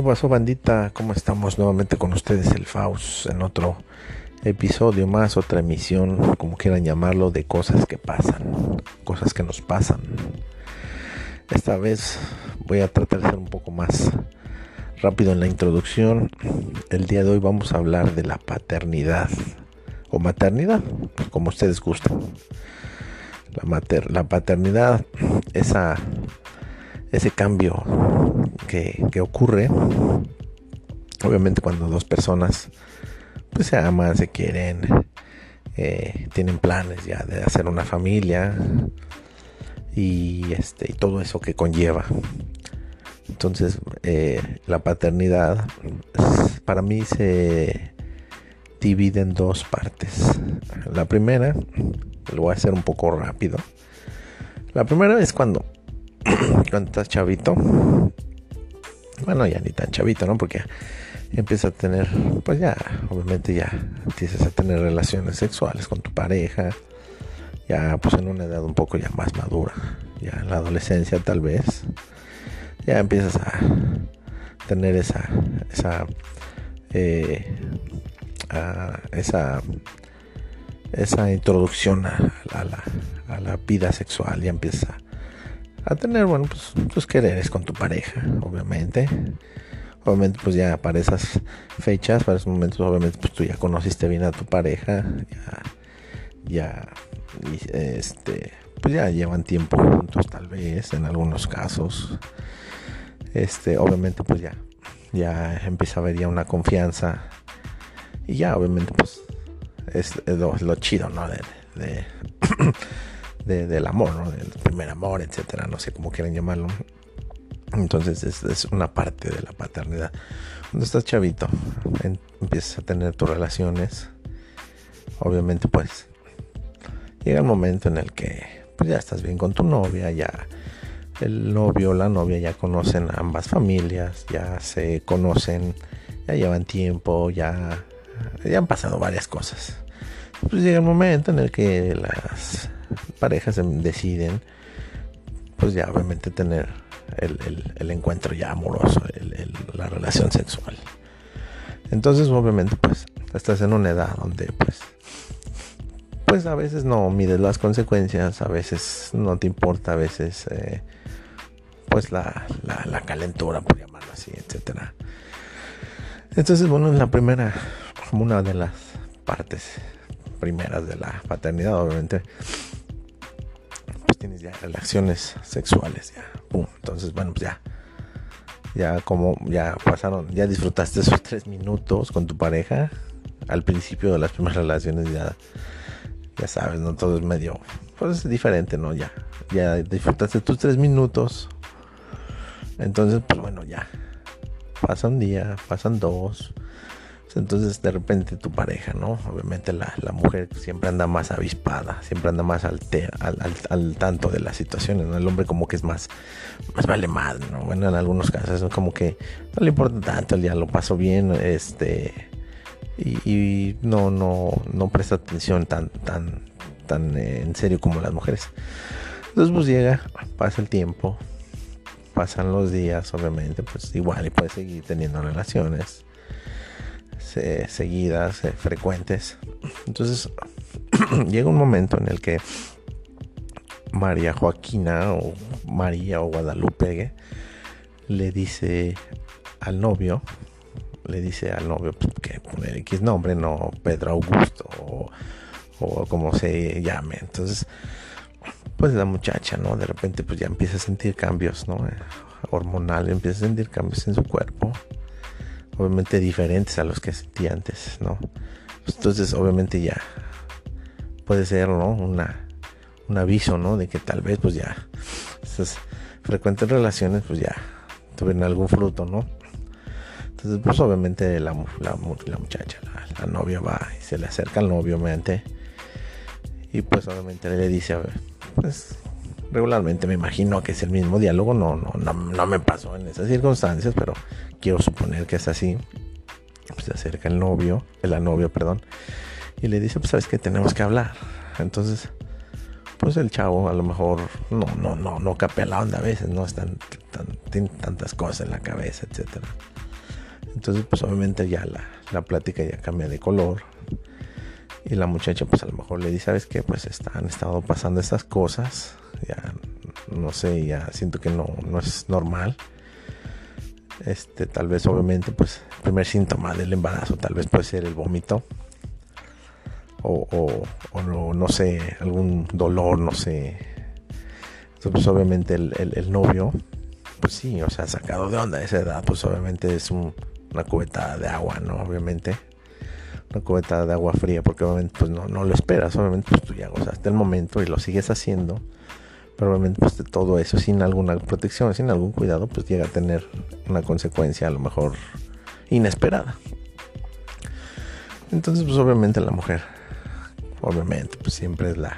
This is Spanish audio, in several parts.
¿Qué pasó, bandita? ¿Cómo estamos nuevamente con ustedes, el Faust, en otro episodio más, otra emisión, como quieran llamarlo, de cosas que pasan, cosas que nos pasan. Esta vez voy a tratar de ser un poco más rápido en la introducción. El día de hoy vamos a hablar de la paternidad o maternidad, como ustedes gustan. La, mater la paternidad, esa ese cambio que, ocurre, obviamente cuando dos personas pues se aman, se quieren, eh, tienen planes ya de hacer una familia y este y todo eso que conlleva. Entonces eh, la paternidad para mí se divide en dos partes. La primera, lo voy a hacer un poco rápido. La primera es cuando cuando estás chavito, bueno, ya ni tan chavito, ¿no? Porque empiezas a tener, pues ya, obviamente ya empiezas a tener relaciones sexuales con tu pareja, ya pues en una edad un poco ya más madura, ya en la adolescencia tal vez, ya empiezas a tener esa, esa, eh, esa, esa introducción a, la, a la vida sexual, ya empieza a tener, bueno, pues tus quereres con tu pareja, obviamente. Obviamente, pues ya para esas fechas, para esos momentos, obviamente, pues tú ya conociste bien a tu pareja, ya, ya, este, pues ya llevan tiempo juntos, tal vez, en algunos casos. Este, obviamente, pues ya, ya empieza a haber ya una confianza. Y ya, obviamente, pues es, lo, chido, ¿no? de del amor, ¿no? Del primer amor, etcétera, no sé cómo quieren llamarlo. Entonces es, una parte de la paternidad. Cuando estás chavito, empiezas a tener tus relaciones, obviamente pues llega el momento en el que pues ya estás bien con tu novia, ya el novio o la novia ya conocen ambas familias, ya se conocen, ya llevan tiempo, ya, ya han pasado varias cosas. Pues llega el momento en el que las parejas deciden, pues ya obviamente tener el, encuentro ya amoroso, la relación sexual. Entonces obviamente pues estás en una edad donde pues pues a veces no mides las consecuencias, a veces no te importa, a veces eh, pues la, la, calentura, por llamarlo así, etcétera. Entonces, bueno, en la primera, una de las partes primeras de la paternidad, obviamente, tienes ya relaciones sexuales, ya, Entonces, bueno, pues ya, ya como ya pasaron, ya disfrutaste esos tres minutos con tu pareja al principio de las primeras relaciones, ya, ya sabes, no todo es medio, pues es diferente, ¿no? Ya, ya disfrutaste tus tres minutos. Entonces, pues bueno, ya. Pasa un día, pasan dos, entonces de repente tu pareja, ¿no? Obviamente la, mujer siempre anda más avispada, siempre anda más al, al, tanto de las situaciones, ¿no? El hombre como que es más, más vale más, ¿no? Bueno, en algunos casos es como que no le importa tanto, el día lo paso bien, este, y, no, no, no presta atención tan, tan, tan eh, en serio como las mujeres. Entonces pues llega, pasa el tiempo, pasan los días, obviamente, pues igual y puede seguir teniendo relaciones seguidas, eh, frecuentes. Entonces llega un momento en el que María Joaquina o María o Guadalupe le dice al novio, le dice al novio pues, que poner X nombre, no Pedro Augusto o, como se llame. Entonces, pues la muchacha, ¿no? De repente pues ya empieza a sentir cambios, ¿no? Hormonal, empieza a sentir cambios en su cuerpo obviamente diferentes a los que sentí antes, ¿no? Entonces, obviamente ya puede ser, ¿no? Una, un aviso, ¿no? De que tal vez, pues ya, esas frecuentes relaciones, pues ya tuvieron algún fruto, ¿no? Entonces, pues obviamente la, la, muchacha, la, novia va y se le acerca al novio, obviamente. Y pues obviamente le dice, a ver, pues regularmente me imagino que es el mismo diálogo, no, no, no, me pasó en esas circunstancias, pero quiero suponer que es así. Pues se acerca el novio, la novia, perdón, y le dice, pues sabes que tenemos que hablar. Entonces, pues el chavo a lo mejor no, no, no, no capea la onda a veces, no están, tiene tantas cosas en la cabeza, etcétera. Entonces, pues obviamente ya la, la plática ya cambia de color. Y la muchacha, pues a lo mejor le dice, ¿sabes qué? Pues han estado pasando estas cosas. Ya, no sé, ya siento que no, no es normal. Este, tal vez, obviamente, pues, el primer síntoma del embarazo, tal vez puede ser el vómito. O, o, no, no, sé, algún dolor, no sé. Entonces, pues, obviamente, el, el, novio, pues sí, o sea, sacado de onda a esa edad, pues obviamente es una cubeta de agua, ¿no? Obviamente una cubeta de agua fría porque obviamente pues no, no lo esperas, obviamente pues tú ya gozaste el momento y lo sigues haciendo, pero obviamente pues de todo eso sin alguna protección, sin algún cuidado pues llega a tener una consecuencia a lo mejor inesperada. Entonces pues obviamente la mujer, obviamente pues siempre es la,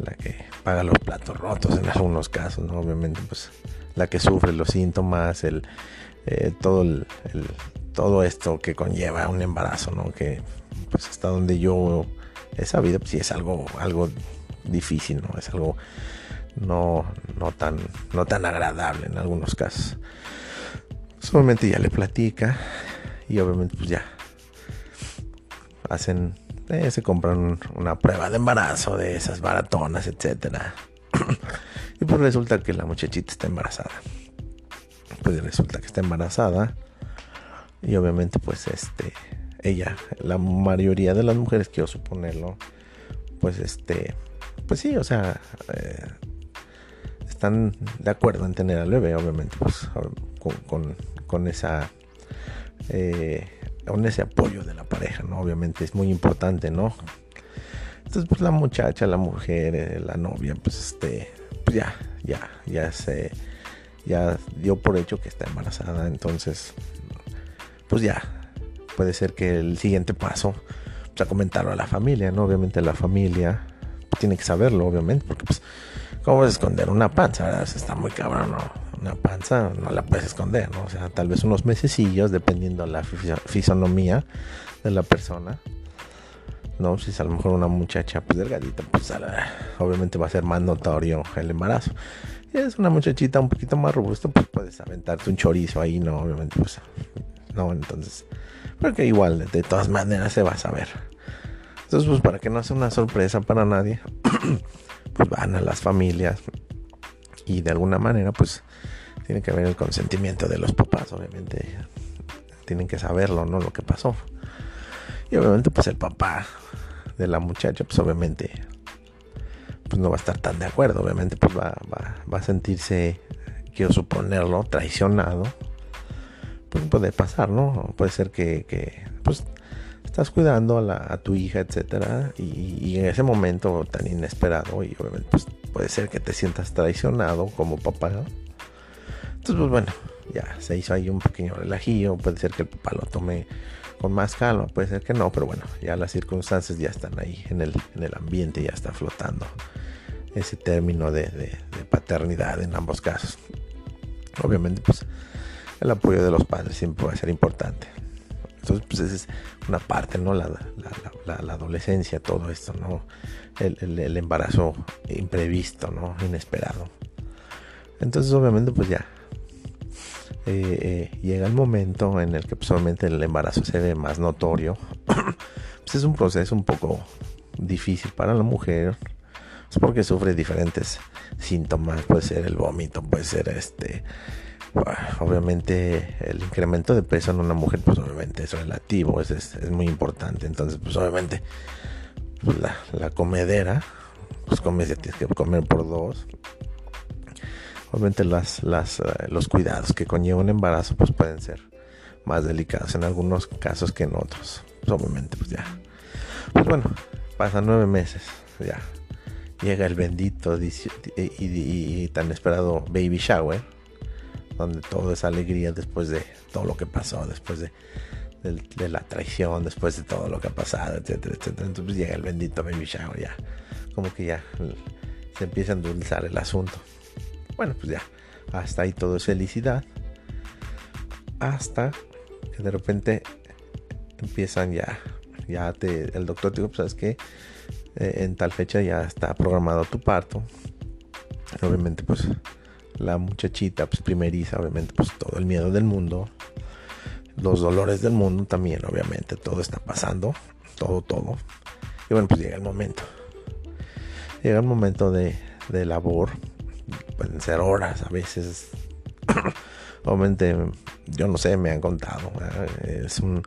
la que paga los platos rotos en algunos casos, ¿no? Obviamente pues la que sufre los síntomas, el, eh, todo el todo esto que conlleva un embarazo, ¿no? Que pues hasta donde yo he sabido, pues sí es algo, algo difícil, ¿no? Es algo no, no, tan, no tan agradable en algunos casos. Solamente ya le platica y obviamente pues ya hacen, eh, se compran una prueba de embarazo de esas baratonas, etcétera. y pues resulta que la muchachita está embarazada. Pues resulta que está embarazada y obviamente pues este ella, la mayoría de las mujeres, quiero suponerlo, pues este, pues sí, o sea, eh, están de acuerdo en tener al bebé, obviamente, pues con, con, esa, eh, con ese apoyo de la pareja, ¿no? Obviamente es muy importante, ¿no? Entonces, pues la muchacha, la mujer, eh, la novia, pues este, pues ya, ya, ya se, ya dio por hecho que está embarazada, entonces pues ya, puede ser que el siguiente paso, pues a comentarlo a la familia, ¿no? Obviamente la familia tiene que saberlo, obviamente, porque pues, ¿cómo vas a esconder una panza? ¿verdad? Está muy cabrón. Una panza no la puedes esconder, ¿no? O sea, tal vez unos mesecillos, dependiendo de la fisonomía de la persona. ¿no? Si es a lo mejor una muchacha pues delgadita, pues obviamente va a ser más notorio el embarazo. Si es una muchachita un poquito más robusta, pues puedes aventarte un chorizo ahí, ¿no? Obviamente, pues ¿no? Entonces, porque igual, de todas maneras se va a saber. Entonces, pues para que no sea una sorpresa para nadie, pues van a las familias y de alguna manera, pues tiene que haber el consentimiento de los papás, obviamente. Tienen que saberlo, ¿no? Lo que pasó. Y obviamente, pues el papá de la muchacha, pues obviamente, pues no va a estar tan de acuerdo. Obviamente, pues va, va, va a sentirse, quiero suponerlo, traicionado pues puede pasar, ¿no? Puede ser que, pues estás cuidando a, tu hija, etcétera, y, en ese momento tan inesperado, y obviamente pues, puede ser que te sientas traicionado como papá. Entonces, pues bueno, ya se hizo ahí un pequeño relajillo, puede ser que el papá lo tome con más calma, puede ser que no, pero bueno, ya las circunstancias ya están ahí en el, en el ambiente, ya está flotando ese término de, de paternidad en ambos casos. Obviamente, pues el apoyo de los padres siempre va a ser importante. Entonces, pues esa es una parte, ¿no? La, adolescencia, todo esto, ¿no? El, embarazo imprevisto, ¿no? Inesperado. Entonces, obviamente, pues ya. Eh, eh, llega el momento en el que pues, el embarazo se ve más notorio. pues es un proceso un poco difícil para la mujer. Es porque sufre diferentes síntomas. Puede ser el vómito, puede ser este obviamente el incremento de peso en una mujer, pues obviamente es relativo, es, es, muy importante. Entonces, pues obviamente pues, la, comedera, pues comes, tienes que comer por dos. Obviamente las, las, eh, los cuidados que conlleva un embarazo, pues pueden ser más delicados en algunos casos que en otros. Pues obviamente, pues ya. Pues bueno, pasan nueve meses, ya. Llega el bendito y tan esperado baby shower donde todo es alegría después de todo lo que pasó, después de, la traición, después de todo lo que ha pasado, etcétera, etcétera. Entonces llega el bendito baby shower, ya, como que ya se empieza a endulzar el asunto. Bueno, pues ya, hasta ahí todo es felicidad. Hasta que de repente empiezan ya, ya te, el doctor te dijo, pues sabes que eh, en tal fecha ya está programado tu parto. Obviamente, pues la muchachita, pues primeriza, obviamente, pues todo el miedo del mundo. los dolores del mundo también, obviamente, todo está pasando, todo, todo. Y bueno, pues llega el momento. Llega el momento de, de labor, pueden ser horas, a veces. obviamente, yo no sé, me han contado. Es, un,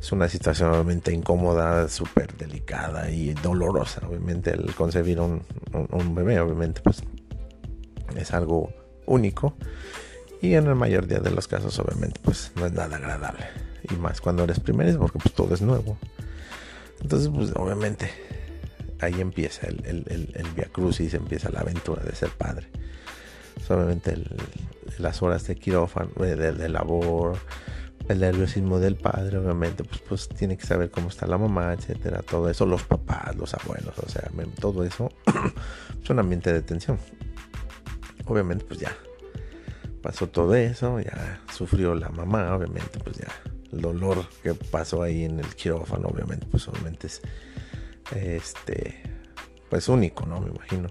es una situación obviamente incómoda, súper delicada y dolorosa. Obviamente, el concebir un, un bebé, obviamente, pues es algo único. Y en el mayor día de los casos obviamente pues no es nada agradable. Y más cuando eres primero porque pues todo es nuevo. Entonces pues obviamente ahí empieza el, el, el, Via Crucis empieza la aventura de ser padre. Obviamente las horas de quirófano de, de, labor el nerviosismo del padre, obviamente, pues, pues tiene que saber cómo está la mamá, etcétera, todo eso, los papás, los abuelos, o sea, todo eso es un ambiente de tensión obviamente pues ya pasó todo eso, ya sufrió la mamá, obviamente pues ya el dolor que pasó ahí en el quirófano, obviamente pues obviamente es este pues único, ¿no? Me imagino.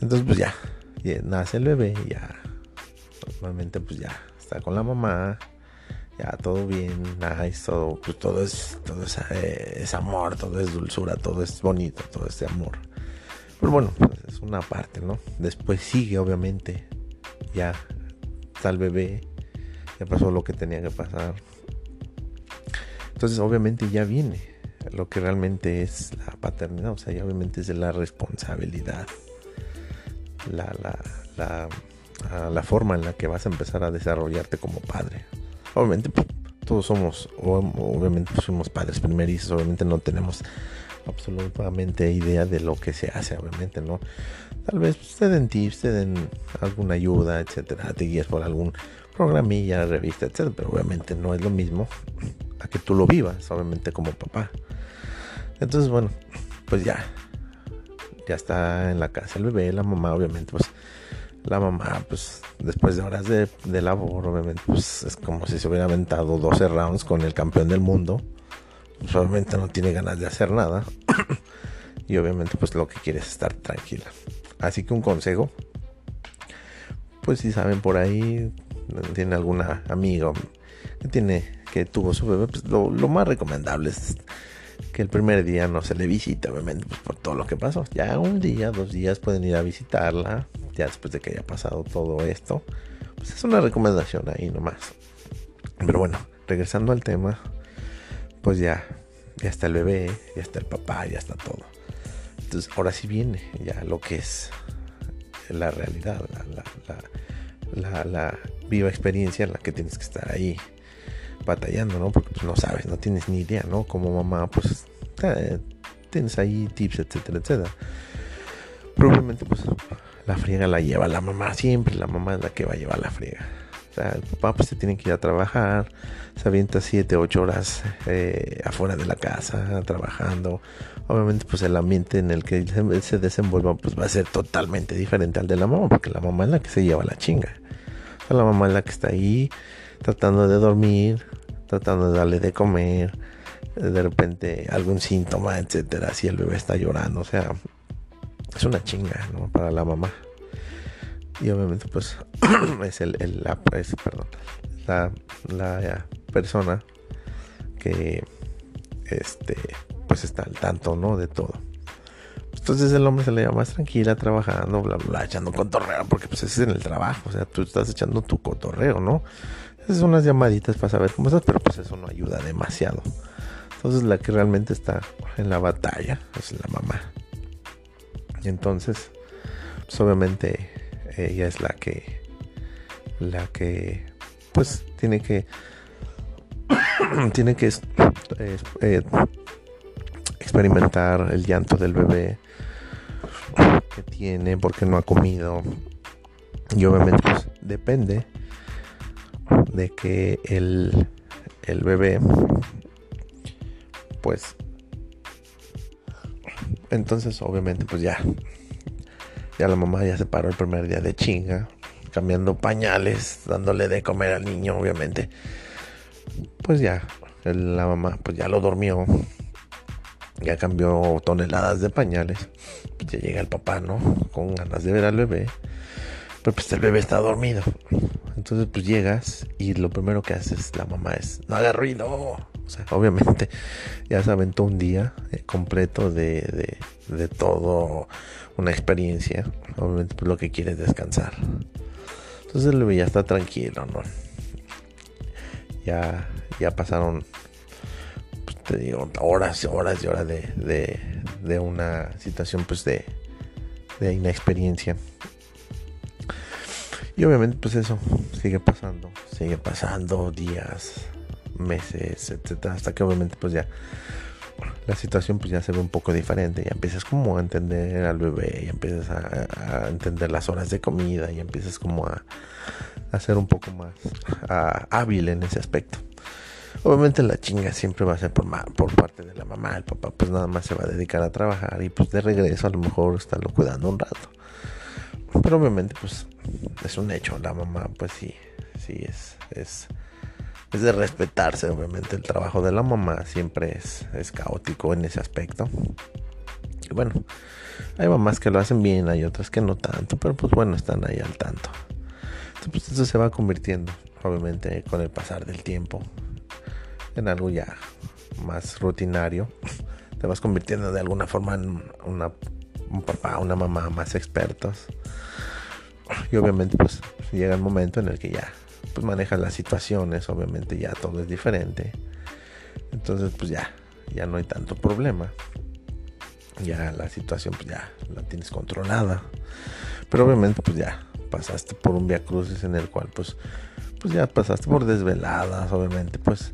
Entonces pues ya, nace el bebé, ya normalmente pues ya está con la mamá, ya todo bien, nice, todo, pues todo es, todo es, eh, es amor, todo es dulzura, todo es bonito, todo es amor. Pero bueno, pues es una parte, ¿no? Después sigue, obviamente, ya está el bebé, ya pasó lo que tenía que pasar. Entonces, obviamente, ya viene lo que realmente es la paternidad, o sea, ya obviamente es la responsabilidad, la, la, la, forma en la que vas a empezar a desarrollarte como padre. Obviamente, pues, todos somos, obviamente, somos padres primerizos, obviamente no tenemos absolutamente idea de lo que se hace, obviamente, ¿no? Tal vez te den tips, te den alguna ayuda, etcétera, te guías por algún programilla, revista, etcétera, pero obviamente no es lo mismo a que tú lo vivas, obviamente, como papá. Entonces, bueno, pues ya, ya está en la casa el bebé, la mamá, obviamente, pues la mamá, pues después de horas de, de labor, obviamente, pues es como si se hubiera aventado 12 rounds con el campeón del mundo obviamente no tiene ganas de hacer nada y obviamente pues lo que quiere es estar tranquila. Así que un consejo, pues si saben por ahí, tiene alguna amiga que tiene que tuvo su bebé, pues lo, más recomendable es que el primer día no se le visite, obviamente, pues por todo lo que pasó. Ya un día, dos días pueden ir a visitarla, ya después de que haya pasado todo esto. Pues es una recomendación ahí nomás. Pero bueno, regresando al tema, pues ya, ya está el bebé, ya está el papá, ya está todo. Entonces ahora sí viene ya lo que es la realidad, la, viva experiencia en la que tienes que estar ahí batallando, ¿no? Porque pues, no sabes, no tienes ni idea, ¿no? Como mamá, pues tienes ahí tips, etcétera, etcétera. Probablemente pues la friega la lleva la mamá, siempre la mamá es la que va a llevar la friega el papá pues se tiene que ir a trabajar, se avienta 7, 8 horas eh, afuera de la casa trabajando. Obviamente pues el ambiente en el que se desenvuelva pues va a ser totalmente diferente al de la mamá, porque la mamá es la que se lleva la chinga. la mamá es la que está ahí tratando de dormir, tratando de darle de comer, de repente algún síntoma, etcétera, si el bebé está llorando, o sea, es una chinga. Para la mamá y obviamente pues es el, la, perdón, la, la, persona que este pues está al tanto no de todo. Entonces el hombre se le llama más tranquila trabajando bla bla echando cotorreo porque pues es en el trabajo o sea tú estás echando tu cotorreo no esas son unas llamaditas para saber cómo estás pero pues eso no ayuda demasiado. Entonces la que realmente está en la batalla es la mamá. Y entonces pues obviamente ella es la que la que pues tiene que tiene que eh, experimentar el llanto del bebé que tiene porque no ha comido. Y obviamente pues, depende de que el, el bebé pues entonces obviamente pues ya ya la mamá ya se paró el primer día de chinga, cambiando pañales, dándole de comer al niño, obviamente. Pues ya, la mamá pues ya lo durmió. Ya cambió toneladas de pañales. ya llega el papá, ¿no? Con ganas de ver al bebé. Pero pues el bebé está dormido. Entonces pues llegas y lo primero que haces la mamá es, no haga ruido. O sea, obviamente ya se aventó un día eh, completo de, de, todo, una experiencia. Obviamente pues lo que quiere es descansar. Entonces el ya está tranquilo, ¿no? Ya, ya pasaron, pues, te digo, horas y horas y horas de, de, de una situación pues de, de inexperiencia. Y obviamente pues eso sigue pasando, sigue pasando días, meses, etcétera, hasta que obviamente pues ya la situación pues ya se ve un poco diferente, ya empiezas como a entender al bebé, ya empiezas a, entender las horas de comida, y empiezas como a, a ser un poco más hábil en ese aspecto. Obviamente la chinga siempre va a ser por, por parte de la mamá, el papá pues nada más se va a dedicar a trabajar y pues de regreso a lo mejor estarlo cuidando un rato. Pero obviamente pues es un hecho, la mamá pues sí, sí es, es de respetarse, obviamente el trabajo de la mamá siempre es, caótico en ese aspecto. Y bueno, hay mamás que lo hacen bien, hay otras que no tanto, pero pues bueno, están ahí al tanto. Entonces pues, eso se va convirtiendo, obviamente, con el pasar del tiempo en algo ya más rutinario. Te vas convirtiendo de alguna forma en una, un papá, una mamá más expertos. Y obviamente pues llega el momento en el que ya pues manejas las situaciones, obviamente ya todo es diferente. Entonces pues ya, ya no hay tanto problema. Ya la situación pues ya la tienes controlada. Pero obviamente pues ya pasaste por un via crucis en el cual pues pues ya pasaste por desveladas, obviamente pues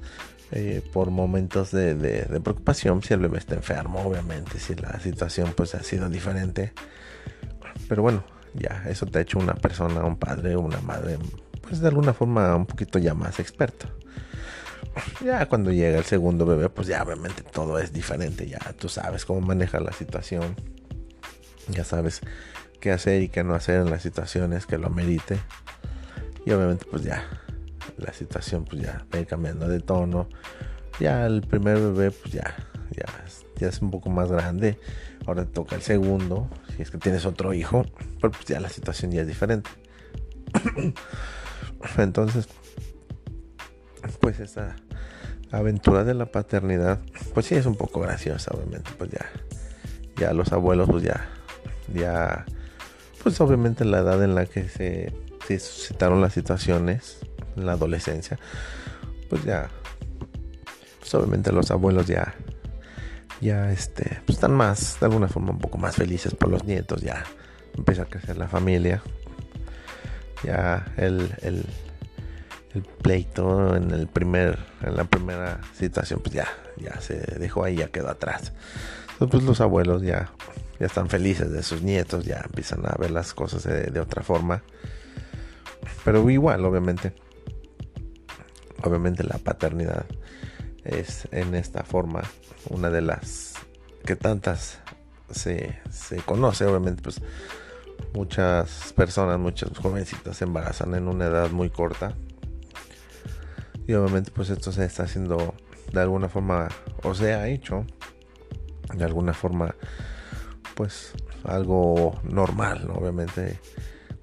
eh, por momentos de, de, preocupación si el bebé está enfermo, obviamente, si la situación pues ha sido diferente. Pero bueno, ya eso te ha hecho una persona, un padre, una madre, pues de alguna forma un poquito ya más experto. Ya cuando llega el segundo bebé, pues ya obviamente todo es diferente, ya tú sabes cómo manejar la situación, ya sabes qué hacer y qué no hacer en las situaciones que lo amerite. Y obviamente pues ya la situación pues ya va cambiando de tono. Ya el primer bebé pues ya, ya, ya es un poco más grande. Ahora toca el segundo, si es que tienes otro hijo, pero pues ya la situación ya es diferente. Entonces, pues esa aventura de la paternidad, pues sí es un poco graciosa, obviamente, pues ya, ya los abuelos, pues ya, ya, pues obviamente la edad en la que se, se suscitaron las situaciones, en la adolescencia, pues ya, pues obviamente los abuelos ya, ya este, pues están más, de alguna forma un poco más felices por los nietos, ya empieza a crecer la familia, ya el, el, pleito en el primer, en la primera situación, pues ya, ya se dejó ahí, ya quedó atrás. Entonces, pues los abuelos ya, ya están felices de sus nietos, ya empiezan a ver las cosas de otra forma. Pero igual, obviamente, obviamente la paternidad es en esta forma una de las que tantas se, se conoce obviamente pues muchas personas muchas jovencitas se embarazan en una edad muy corta y obviamente pues esto se está haciendo de alguna forma o se ha hecho de alguna forma pues algo normal obviamente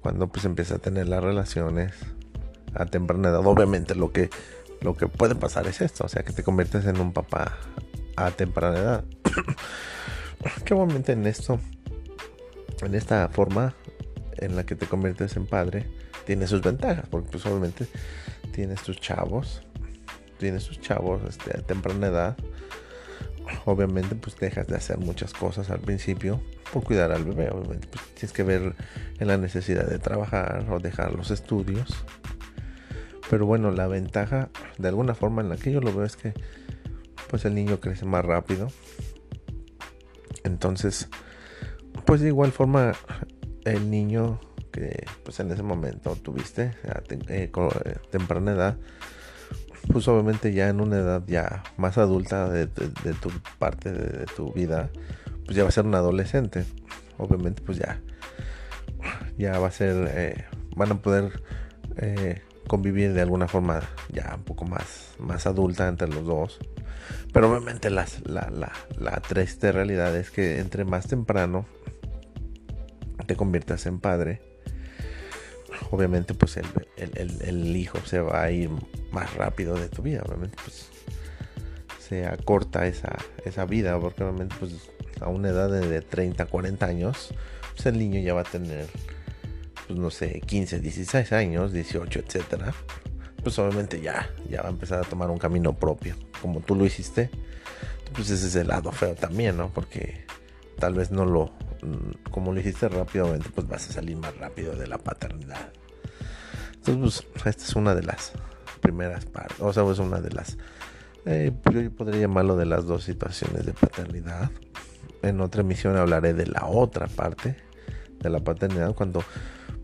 cuando pues empieza a tener las relaciones a temprana edad. Obviamente lo que, lo que puede pasar es esto, o sea, que te conviertes en un papá a temprana edad. que obviamente en esto, en esta forma en la que te conviertes en padre, tiene sus ventajas, porque pues obviamente tienes tus chavos, tienes tus chavos este, a temprana edad. Obviamente pues dejas de hacer muchas cosas al principio por cuidar al bebé. Obviamente pues tienes que ver en la necesidad de trabajar o dejar los estudios pero bueno, la ventaja de alguna forma en la que yo lo veo es que pues el niño crece más rápido. Entonces, pues de igual forma el niño que pues en ese momento tuviste a eh, eh, temprana edad, pues obviamente ya en una edad ya más adulta de, tu parte de, tu vida, pues ya va a ser un adolescente. Obviamente pues ya, ya va a ser, eh, van a poder convivir de alguna forma ya un poco más, más adulta entre los dos. Pero obviamente la, la, triste realidad es que entre más temprano te conviertas en padre, obviamente pues el, hijo se va a ir más rápido de tu vida, obviamente pues se acorta esa, esa vida, porque obviamente pues a una edad de 30, 40 años, pues el niño ya va a tener, pues no sé, 15, 16 años, 18, etcétera. Pues obviamente ya, ya va a empezar a tomar un camino propio, como tú lo hiciste. Pues ese es el lado feo también, ¿no? Porque tal vez no lo, como lo hiciste rápidamente, pues vas a salir más rápido de la paternidad. Entonces, pues esta es una de las primeras partes, o sea, es una de las, eh, yo podría llamarlo de las dos situaciones de paternidad en otra emisión hablaré de la otra parte de la paternidad cuando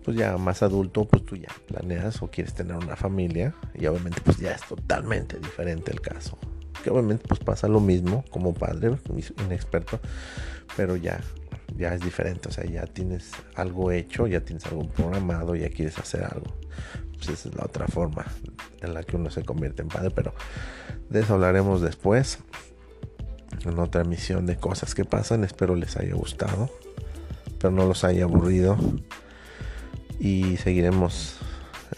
pues ya más adulto pues tú ya planeas o quieres tener una familia y obviamente pues ya es totalmente diferente el caso que obviamente pues pasa lo mismo como padre inexperto pero ya ya es diferente o sea ya tienes algo hecho ya tienes algo programado ya quieres hacer algo pues esa es la otra forma en la que uno se convierte en padre pero de eso hablaremos después en otra emisión de cosas que pasan. Espero les haya gustado, pero no los haya aburrido. Y seguiremos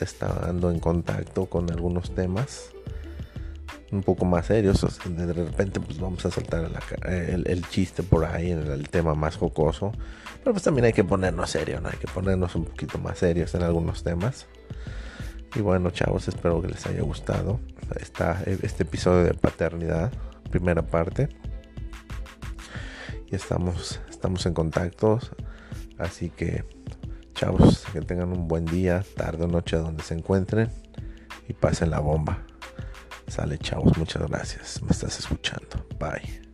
estando en contacto con algunos temas un poco más serios. de repente, pues vamos a saltar el, chiste por ahí en el, tema más jocoso. Pero pues también hay que ponernos serio, ¿no? Hay que ponernos un poquito más serios en algunos temas. Y bueno, chavos, espero que les haya gustado esta, este episodio de paternidad, primera parte y estamos, estamos en contacto. Así que, chavos, que tengan un buen día, tarde o noche donde se encuentren y pasen la bomba. Sale, chavos, muchas gracias. Me estás escuchando. Bye.